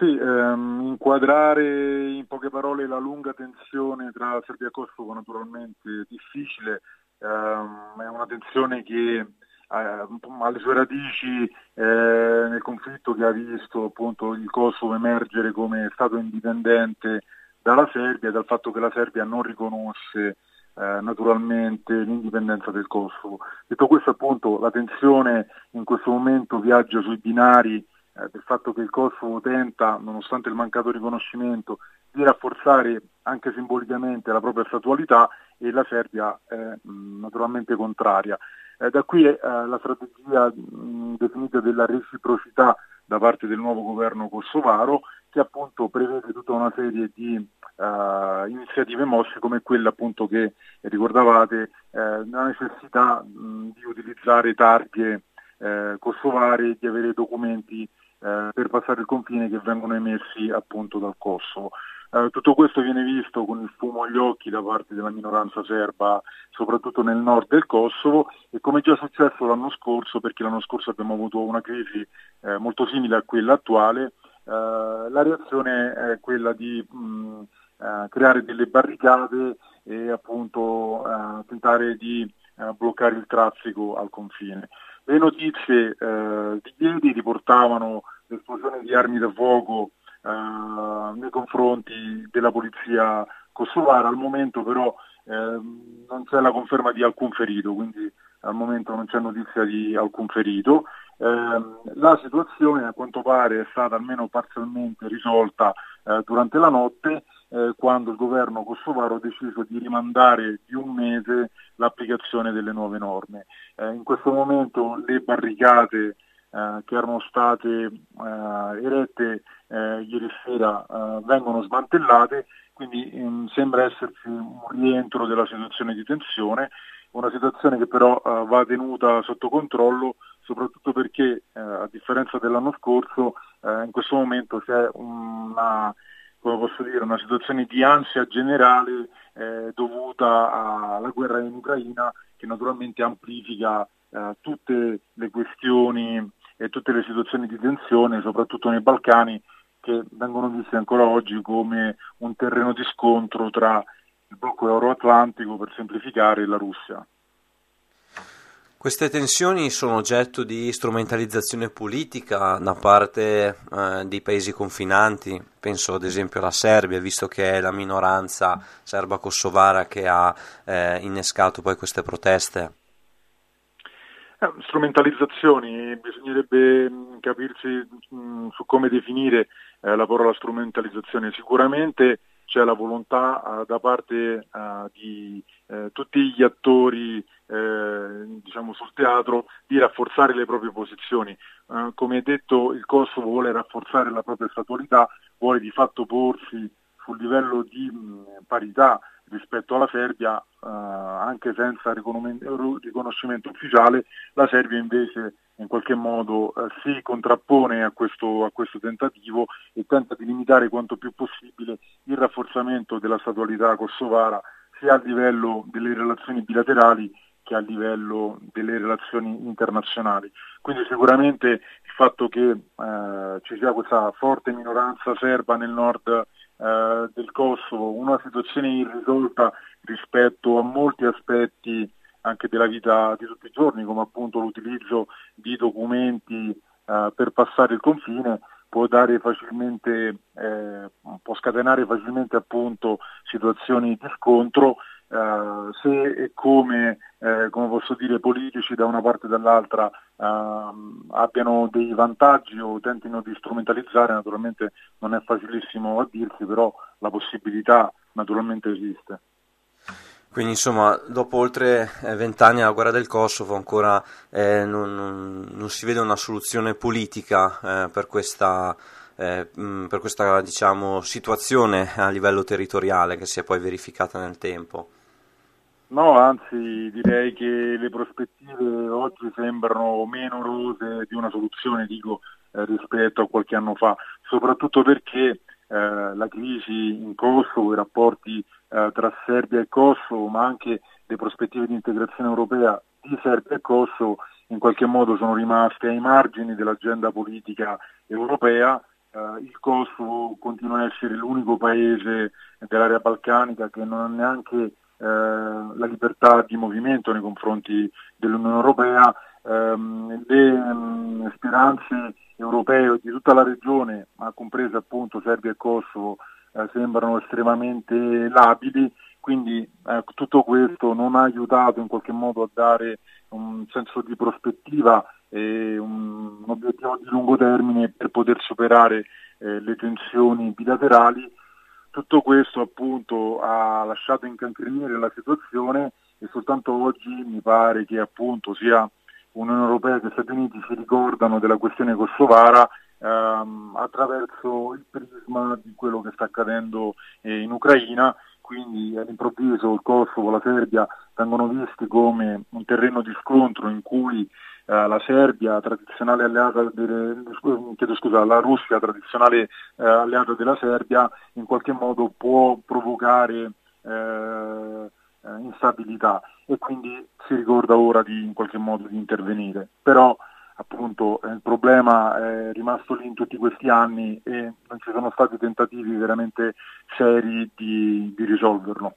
Sì, ehm, inquadrare in poche parole la lunga tensione tra Serbia e Kosovo naturalmente difficile, ehm, è una tensione che eh, alle sue radici eh, nel conflitto che ha visto appunto il Kosovo emergere come Stato indipendente dalla Serbia e dal fatto che la Serbia non riconosce eh, naturalmente l'indipendenza del Kosovo. Detto questo appunto la tensione in questo momento viaggia sui binari eh, del fatto che il Kosovo tenta, nonostante il mancato riconoscimento, di rafforzare anche simbolicamente la propria statualità e la Serbia è naturalmente contraria. Eh, da qui eh, la strategia definita della reciprocità da parte del nuovo governo kosovaro che appunto prevede tutta una serie di uh, iniziative mosse come quella appunto che ricordavate eh, la necessità mh, di utilizzare targhe eh, kosovare di avere documenti eh, per passare il confine che vengono emessi appunto dal Kosovo. Eh, tutto questo viene visto con il fumo agli occhi da parte della minoranza serba, soprattutto nel nord del Kosovo e come già successo l'anno scorso, perché l'anno scorso abbiamo avuto una crisi eh, molto simile a quella attuale, eh, la reazione è quella di mh, eh, creare delle barricate e appunto eh, tentare di bloccare il traffico al confine. Le notizie eh, di ieri riportavano l'esplosione di armi da fuoco eh, nei confronti della polizia kosovara, al momento però eh, non c'è la conferma di alcun ferito, quindi al momento non c'è notizia di alcun ferito. Eh, la situazione a quanto pare è stata almeno parzialmente risolta eh, durante la notte eh, quando il governo kosovaro ha deciso di rimandare di un mese l'applicazione delle nuove norme. Eh, in questo momento le barricate eh, che erano state eh, erette eh, ieri sera eh, vengono smantellate, quindi ehm, sembra esserci un rientro della situazione di tensione, una situazione che però va tenuta sotto controllo soprattutto perché a differenza dell'anno scorso in questo momento c'è una come posso dire, una situazione di ansia generale eh, dovuta alla guerra in Ucraina che naturalmente amplifica eh, tutte le questioni e tutte le situazioni di tensione, soprattutto nei Balcani, che vengono viste ancora oggi come un terreno di scontro tra il blocco euroatlantico, per semplificare, e la Russia. Queste tensioni sono oggetto di strumentalizzazione politica da parte eh, dei paesi confinanti, penso ad esempio alla Serbia, visto che è la minoranza serba-kosovara che ha eh, innescato poi queste proteste. Eh, strumentalizzazioni, bisognerebbe mm, capirsi mm, su come definire eh, la parola strumentalizzazione. Sicuramente c'è la volontà uh, da parte uh, di uh, tutti gli attori diciamo, sul teatro di rafforzare le proprie posizioni. come detto il Kosovo vuole rafforzare la propria statualità, vuole di fatto porsi sul livello di parità rispetto alla Serbia, anche senza riconoscimento ufficiale, la Serbia invece in qualche modo eh, si contrappone a questo, a questo, tentativo e tenta di limitare quanto più possibile il rafforzamento della statualità kosovara sia a livello delle relazioni bilaterali che a livello delle relazioni internazionali. Quindi sicuramente il fatto che eh, ci sia questa forte minoranza serba nel nord eh, del Kosovo, una situazione irrisolta rispetto a molti aspetti anche della vita di tutti i giorni, come appunto l'utilizzo di documenti eh, per passare il confine, può, facilmente, eh, può scatenare facilmente appunto situazioni di scontro Uh, se e come, eh, come, posso dire, politici da una parte e dall'altra uh, abbiano dei vantaggi o tentino di strumentalizzare, naturalmente non è facilissimo a dirsi, però la possibilità naturalmente esiste. Quindi insomma, dopo oltre eh, vent'anni alla guerra del Kosovo ancora eh, non, non, non, si vede una soluzione politica eh, per questa, eh, per questa diciamo, situazione a livello territoriale che si è poi verificata nel tempo. No, anzi direi che le prospettive oggi sembrano meno rose di una soluzione, dico, eh, rispetto a qualche anno fa, soprattutto perché eh, la crisi in Kosovo, i rapporti eh, tra Serbia e Kosovo, ma anche le prospettive di integrazione europea di Serbia e Kosovo in qualche modo sono rimaste ai margini dell'agenda politica europea. Eh, il Kosovo continua a essere l'unico paese dell'area balcanica che non ha neanche la libertà di movimento nei confronti dell'Unione Europea, ehm, le mh, mm, speranze europee di tutta la regione, ma comprese appunto Serbia e Kosovo, eh, sembrano estremamente labili, quindi eh, tutto questo non ha aiutato in qualche modo a dare un senso di prospettiva e un, un obiettivo di lungo termine per poter superare eh, le tensioni bilaterali. Tutto questo appunto ha lasciato incancrenire la situazione e soltanto oggi mi pare che appunto sia Unione Europea che Stati Uniti si ricordano della questione kosovara ehm, attraverso il prisma di quello che sta accadendo eh, in Ucraina, quindi all'improvviso il Kosovo, la Serbia vengono visti come un terreno di scontro in cui eh, la Serbia, tradizionale alleata delle, scusa, la Russia, tradizionale eh, alleata della Serbia, in qualche modo può provocare eh, eh, instabilità e quindi si ricorda ora di in qualche modo di intervenire. Però appunto il problema è rimasto lì in tutti questi anni e non ci sono stati tentativi veramente seri di, di risolverlo.